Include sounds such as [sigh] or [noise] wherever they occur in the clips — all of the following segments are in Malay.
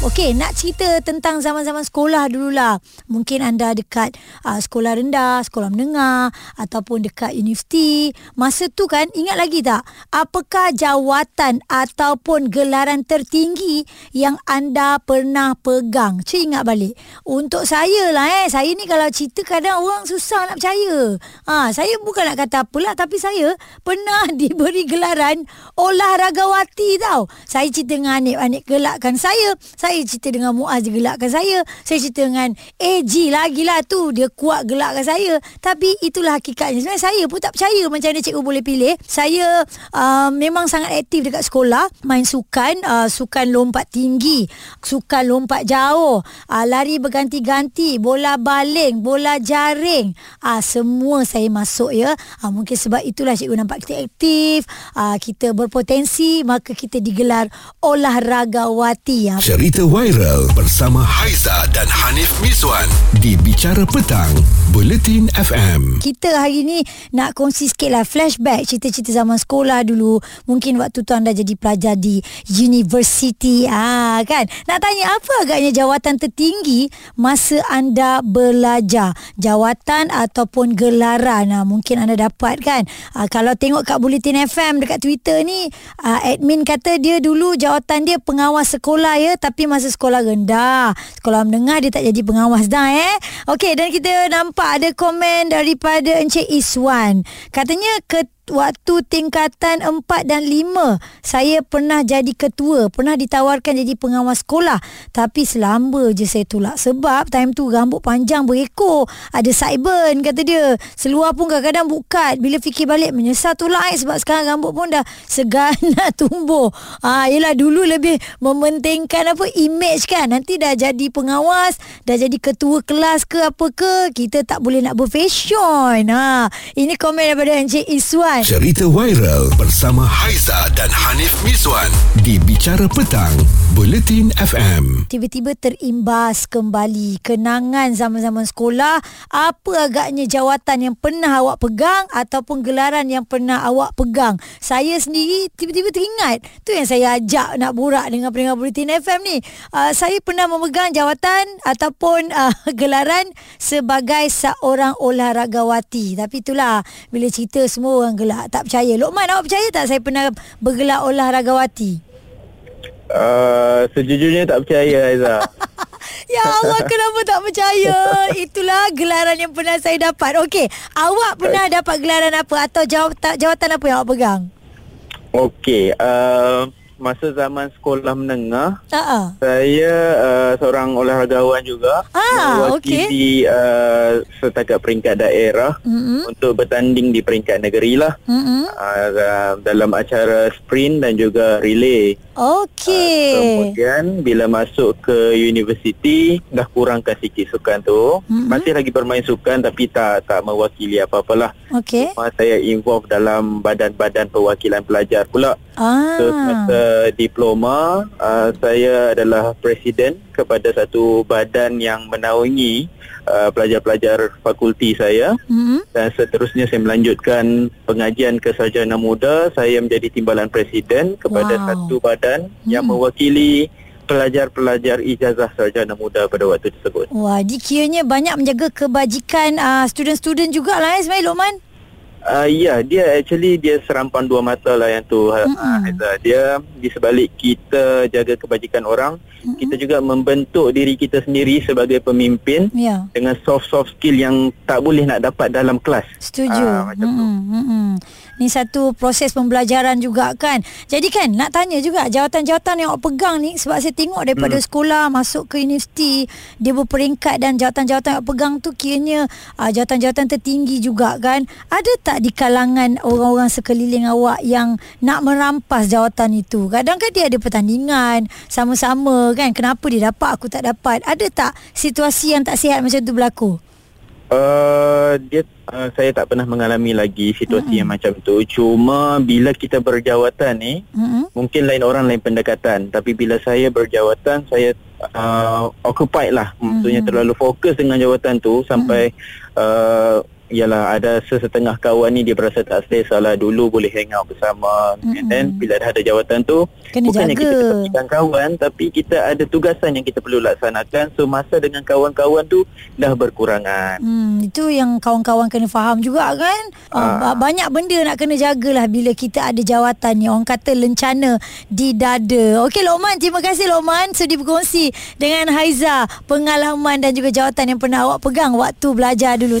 Okey, nak cerita tentang zaman-zaman sekolah dululah. Mungkin anda dekat uh, sekolah rendah, sekolah menengah ataupun dekat universiti. Masa tu kan, ingat lagi tak? Apakah jawatan ataupun gelaran tertinggi yang anda pernah pegang? Cik ingat balik. Untuk saya lah eh, saya ni kalau cerita kadang orang susah nak percaya. Ha, saya bukan nak kata apalah, tapi saya pernah [laughs] diberi gelaran olahragawati tau. Saya cerita dengan Anik, Anik gelakkan saya. Saya saya cerita dengan Muaz dia gelakkan saya. Saya cerita dengan AG lagi lah tu. Dia kuat gelakkan saya. Tapi itulah hakikatnya. Sebenarnya saya pun tak percaya macam mana cikgu boleh pilih. Saya uh, memang sangat aktif dekat sekolah. Main sukan. Uh, sukan lompat tinggi. Sukan lompat jauh. Uh, lari berganti-ganti. Bola baling. Bola jaring. Uh, semua saya masuk ya. Uh, mungkin sebab itulah cikgu nampak kita aktif. Uh, kita berpotensi. Maka kita digelar olahragawati. Uh. Cerita Berita viral bersama Haiza dan Hanif Miswan di Bicara Petang, Bulletin FM. Kita hari ni nak kongsi sikit lah flashback cerita-cerita zaman sekolah dulu. Mungkin waktu tu anda jadi pelajar di university. Ah, kan? Nak tanya apa agaknya jawatan tertinggi masa anda belajar? Jawatan ataupun gelaran? Ah, mungkin anda dapat kan? Ah, kalau tengok kat Bulletin FM dekat Twitter ni, ah, admin kata dia dulu jawatan dia pengawas sekolah ya. Tapi masa sekolah rendah. Sekolah menengah dia tak jadi pengawas dah eh. Okey dan kita nampak ada komen daripada Encik Iswan. Katanya ke waktu tingkatan 4 dan 5 saya pernah jadi ketua pernah ditawarkan jadi pengawas sekolah. Tapi selamba je saya tolak sebab time tu rambut panjang berekor ada sideburn kata dia. Seluar pun kadang-kadang bukat. Bila fikir balik menyesal tolak eh, sebab sekarang rambut pun dah [laughs] segan nak tumbuh. Ah yalah dulu lebih mementingkan apa image kan. Nanti dah jadi pengawas dah jadi ketua kelas ke apa ke kita tak boleh nak berfashion. Ha ini komen daripada Encik Iswan Cerita viral bersama Haiza dan Hanif Miswan di Bicara Petang, Bulletin FM. Tiba-tiba terimbas kembali kenangan zaman-zaman sekolah. Apa agaknya jawatan yang pernah awak pegang ataupun gelaran yang pernah awak pegang? Saya sendiri tiba-tiba teringat. Tu yang saya ajak nak borak dengan pendengar Bulletin FM ni. Uh, saya pernah memegang jawatan ataupun uh, [laughs] gelaran sebagai seorang olahragawati. Tapi itulah bila cerita semua orang gelak tak percaya. Lokman awak percaya tak saya pernah bergelak olahragawati uh, sejujurnya tak percaya Aiza [laughs] Ya Allah kenapa tak percaya? [laughs] Itulah gelaran yang pernah saya dapat. Okey Awak pernah dapat gelaran apa Atau jawatan, jawatan apa yang awak pegang? Okey uh, masa zaman sekolah menengah uh-uh. saya uh, seorang olahragawan juga ah, mewakili okay. uh, setakat peringkat daerah uh-huh. untuk bertanding di peringkat negeri lah uh-huh. uh, dalam acara sprint dan juga relay Okey. Uh, kemudian bila masuk ke universiti dah kurangkan sikit sukan tu. Mm-hmm. Masih lagi bermain sukan tapi tak tak mewakili apa-apalah. Okey. Cuma saya involve dalam badan-badan perwakilan pelajar pula. Ah. So semasa diploma uh, saya adalah presiden kepada satu badan yang menaungi uh, pelajar-pelajar fakulti saya mm-hmm. dan seterusnya saya melanjutkan pengajian ke sarjana muda saya menjadi timbalan presiden kepada wow. satu badan mm-hmm. yang mewakili pelajar-pelajar ijazah sarjana muda pada waktu tersebut. Wah, dikiranya banyak menjaga kebajikan uh, student-student jugalah eh Ismail Lokman. Uh, ya, dia actually dia serampan dua mata lah yang tu. Mm-hmm. Uh, dia di sebalik kita jaga kebajikan orang, mm-hmm. kita juga membentuk diri kita sendiri sebagai pemimpin yeah. dengan soft-soft skill yang tak boleh nak dapat dalam kelas. Setuju. Uh, macam mm-hmm. tu. Mm-hmm. Ni satu proses pembelajaran juga kan. Jadi kan nak tanya juga jawatan-jawatan yang awak pegang ni sebab saya tengok daripada hmm. sekolah masuk ke universiti dia berperingkat dan jawatan-jawatan yang awak pegang tu kiranya uh, jawatan-jawatan tertinggi juga kan. Ada tak di kalangan orang-orang sekeliling awak yang nak merampas jawatan itu? Kadang kan dia ada pertandingan sama-sama kan. Kenapa dia dapat aku tak dapat? Ada tak situasi yang tak sihat macam tu berlaku? Uh, dia uh, saya tak pernah mengalami lagi situasi mm-hmm. yang macam tu. Cuma bila kita berjawatan ni, mm-hmm. mungkin lain orang lain pendekatan. Tapi bila saya berjawatan, saya uh, occupied lah. Mm-hmm. Maksudnya terlalu fokus dengan jawatan tu sampai mm-hmm. uh, Yalah ada sesetengah kawan ni dia berasa tak selesa lah dulu boleh hang out bersama mm-hmm. and then bila dah ada jawatan tu Kena bukannya jaga. kita ketepikan kawan tapi kita ada tugasan yang kita perlu laksanakan so masa dengan kawan-kawan tu dah berkurangan Hmm, itu yang kawan-kawan kena faham juga kan. Uh, banyak benda nak kena jagalah bila kita ada jawatan ni. Orang kata lencana di dada. Okey Lokman, terima kasih Lokman sudi berkongsi dengan Haiza pengalaman dan juga jawatan yang pernah awak pegang waktu belajar dulu.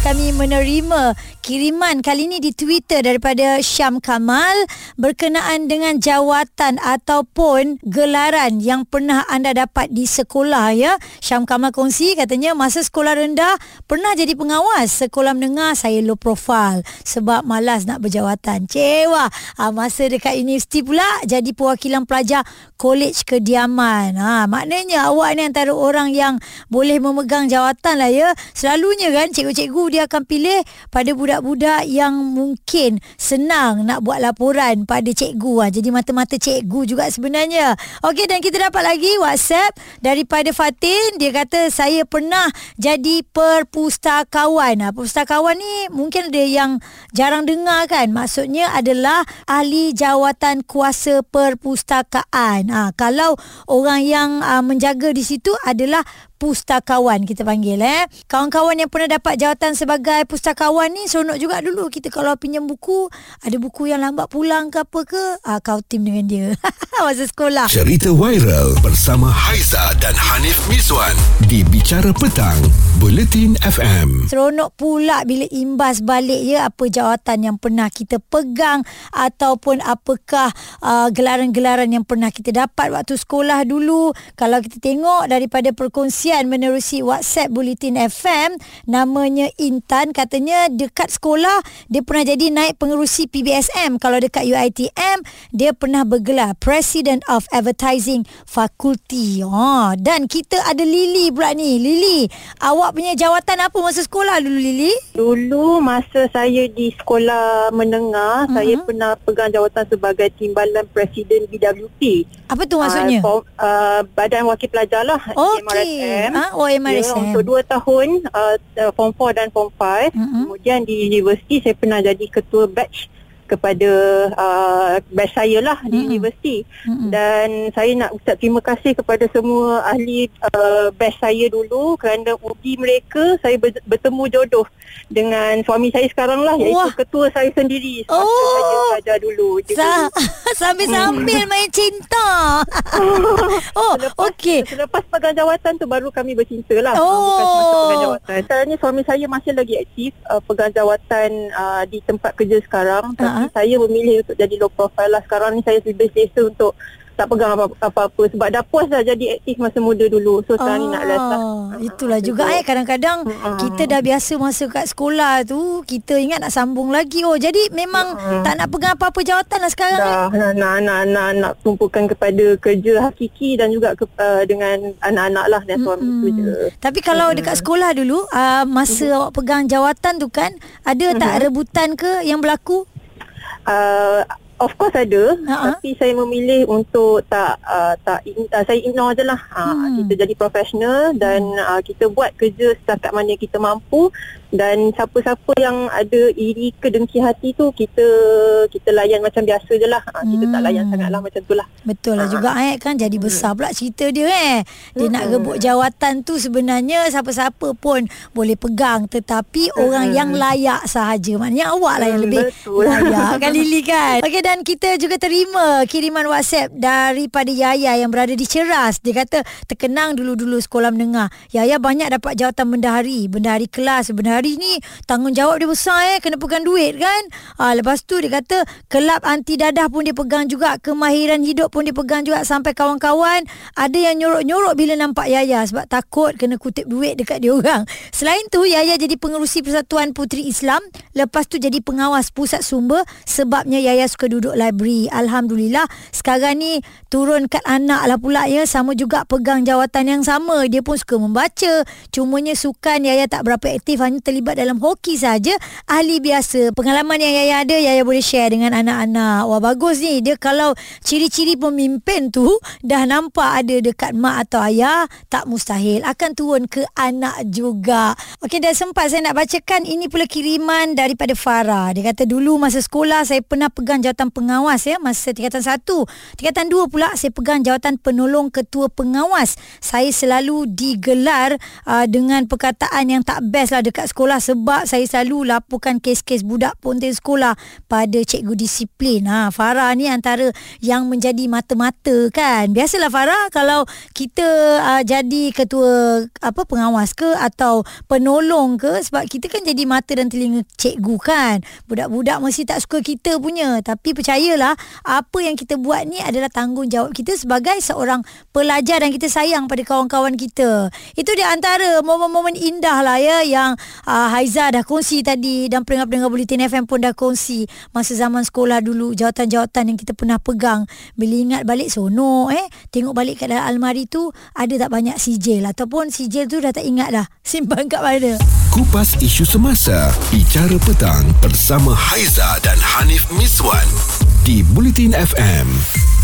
kami menerima kiriman kali ini di Twitter daripada Syam Kamal berkenaan dengan jawatan ataupun gelaran yang pernah anda dapat di sekolah ya. Syam Kamal kongsi katanya masa sekolah rendah pernah jadi pengawas sekolah menengah saya low profile sebab malas nak berjawatan. Cewa. Ha, masa dekat universiti pula jadi perwakilan pelajar kolej kediaman. Ha, maknanya awak ni antara orang yang boleh memegang jawatan lah ya. Selalunya kan cikgu-cikgu dia akan pilih pada budak-budak yang mungkin senang nak buat laporan pada cikgu. Ha, jadi mata-mata cikgu juga sebenarnya. Okey dan kita dapat lagi WhatsApp daripada Fatin. Dia kata saya pernah jadi perpustakawan. Ha, perpustakawan ni mungkin ada yang jarang dengar kan. Maksudnya adalah ahli jawatan kuasa perpustakaan. Ha, kalau orang yang uh, menjaga di situ adalah pustakawan kita panggil eh. Kawan-kawan yang pernah dapat jawatan sebagai pustakawan ni seronok juga dulu kita kalau pinjam buku, ada buku yang lambat pulang ke apa ke, ah, kau tim dengan dia. [laughs] Masa sekolah. Cerita viral Bersama Haiza dan Hanif Miswan Di Bicara Petang Bulletin FM Seronok pula bila imbas balik ya apa jawatan yang pernah kita pegang ataupun apakah uh, gelaran-gelaran yang pernah kita dapat waktu sekolah dulu. Kalau kita tengok daripada perkongsian menerusi WhatsApp Bulletin FM namanya Intan katanya dekat sekolah dia pernah jadi naik pengerusi PBSM. Kalau dekat UiTM dia pernah bergelar President of Advertising Faculty. Oh, dan kita ada Lily pula ni. Lily, awak punya jawatan apa masa sekolah dulu Lily? Dulu masa saya di sekolah menengah, uh-huh. saya pernah pegang jawatan sebagai timbalan Presiden BWP. Apa tu maksudnya? Uh, form, uh, Badan Wakil Pelajar lah. Okey. MRSM. Ah, oh Ya, untuk dua tahun uh, Form 4 dan Form 5 Mhm. Kemudian di universiti Saya pernah jadi ketua batch kepada uh, batch saya lah di Mm-mm. universiti Mm-mm. dan saya nak ucap terima kasih kepada semua ahli uh, batch saya dulu kerana uji mereka saya ber- bertemu jodoh dengan suami saya sekarang lah iaitu Wah. ketua saya sendiri semasa Oh. saya belajar dulu Sa- [laughs] [laughs] sambil-sambil main cinta. [laughs] oh, Selepas, okey. Selepas pegang jawatan tu baru kami bercinta lah. Oh. Ah, Bukan semasa pegang jawatan. Sekarang ni suami saya masih lagi aktif uh, pegang jawatan uh, di tempat kerja sekarang. Tapi Ha-ha. saya memilih untuk jadi low profile lah. Sekarang ni saya lebih selesa untuk tak pegang apa- apa-apa. Sebab dah puas dah jadi aktif masa muda dulu. So sekarang ni nak rest lah. Ah, Itulah juga eh kadang-kadang Mm-mm. kita dah biasa masa kat sekolah tu kita ingat nak sambung lagi. Oh jadi memang tak nak pegang apa-apa jawatan lah sekarang. eh? Dah nak, nak, nak, nak, nak tumpukan kepada kerja hakiki dan juga ke, uh, dengan anak-anak lah dan suami Mm-mm. tu je. Tapi kalau dekat sekolah dulu uh, masa awak pegang jawatan tu kan ada tak rebutan ke yang berlaku? Uh, of course ada Ha-ha. tapi saya memilih untuk tak uh, tak in, uh, saya ignore je lah uh, Hmm. kita jadi profesional dan uh, kita buat kerja setakat mana kita mampu dan siapa-siapa yang ada iri ke dengki hati tu kita kita layan macam biasa je lah uh, kita tak layan Hmm. sangat lah macam tu lah Betul lah juga eh kan jadi besar pula cerita dia eh. Dia nak rebut jawatan tu sebenarnya siapa-siapa pun boleh pegang tetapi orang yang layak sahaja. Maknanya awak lah yang Hmm, lebih betul. layak kan Lily kan. [laughs] Okey dan kita juga terima kiriman WhatsApp daripada Yaya yang berada di Ceras. Dia kata terkenang dulu-dulu sekolah menengah. Yaya banyak dapat jawatan bendahari, bendahari kelas, bendahari ni tanggungjawab dia besar eh kena pegang duit kan. Ha, lepas tu dia kata kelab anti dadah pun dia pegang juga, kemahiran hidup pun dia pegang juga sampai kawan-kawan ada yang nyorok-nyorok bila nampak Yaya sebab takut kena kutip duit dekat dia orang. [laughs] Selain tu Yaya jadi pengerusi Persatuan Puteri Islam, lepas tu jadi pengawas pusat sumber sebabnya Yaya suka duduk library. Alhamdulillah sekarang ni turun kat anak lah pula ya sama juga pegang jawatan yang sama. Dia pun suka membaca. Cumanya sukan Yaya tak berapa aktif hanya terlibat dalam hoki saja ahli biasa. Pengalaman yang Yaya ada Yaya boleh share dengan anak-anak. Wah bagus ni. Dia kalau ciri-ciri pemimpin tu dah nampak ada dekat mak atau ayah tak mustahil. Akan turun ke anak juga. Okey dah sempat saya nak bacakan ini pula kiriman daripada Farah. Dia kata dulu masa sekolah saya pernah pegang jawatan pengawas ya masa tingkatan 1 tingkatan 2 pula saya pegang jawatan penolong ketua pengawas. Saya selalu digelar uh, dengan perkataan yang tak best lah dekat sekolah sebab saya selalu laporkan kes-kes budak ponten sekolah pada cikgu disiplin. Ha, Farah ni antara yang menjadi mata-mata kan. Biasalah Farah kalau kita uh, jadi ketua apa pengawas ke atau penolong ke sebab kita kan jadi mata dan telinga cikgu kan. Budak-budak mesti tak suka kita punya. Tapi percayalah apa yang kita buat ni adalah tanggungjawab kita sebagai seorang pelajar dan kita sayang pada kawan-kawan kita. Itu di antara momen-momen indah lah ya yang uh, Haiza dah kongsi tadi dan pendengar-pendengar Bulletin FM pun dah kongsi masa zaman sekolah dulu jawatan-jawatan yang kita pernah pegang. Bila ingat balik sono eh tengok balik kat dalam almari tu ada tak banyak sijil ataupun sijil tu dah tak ingat dah [laughs] simpan kat mana. Kupas isu semasa bicara petang bersama Haiza dan Hanif Miswan di Bulletin FM.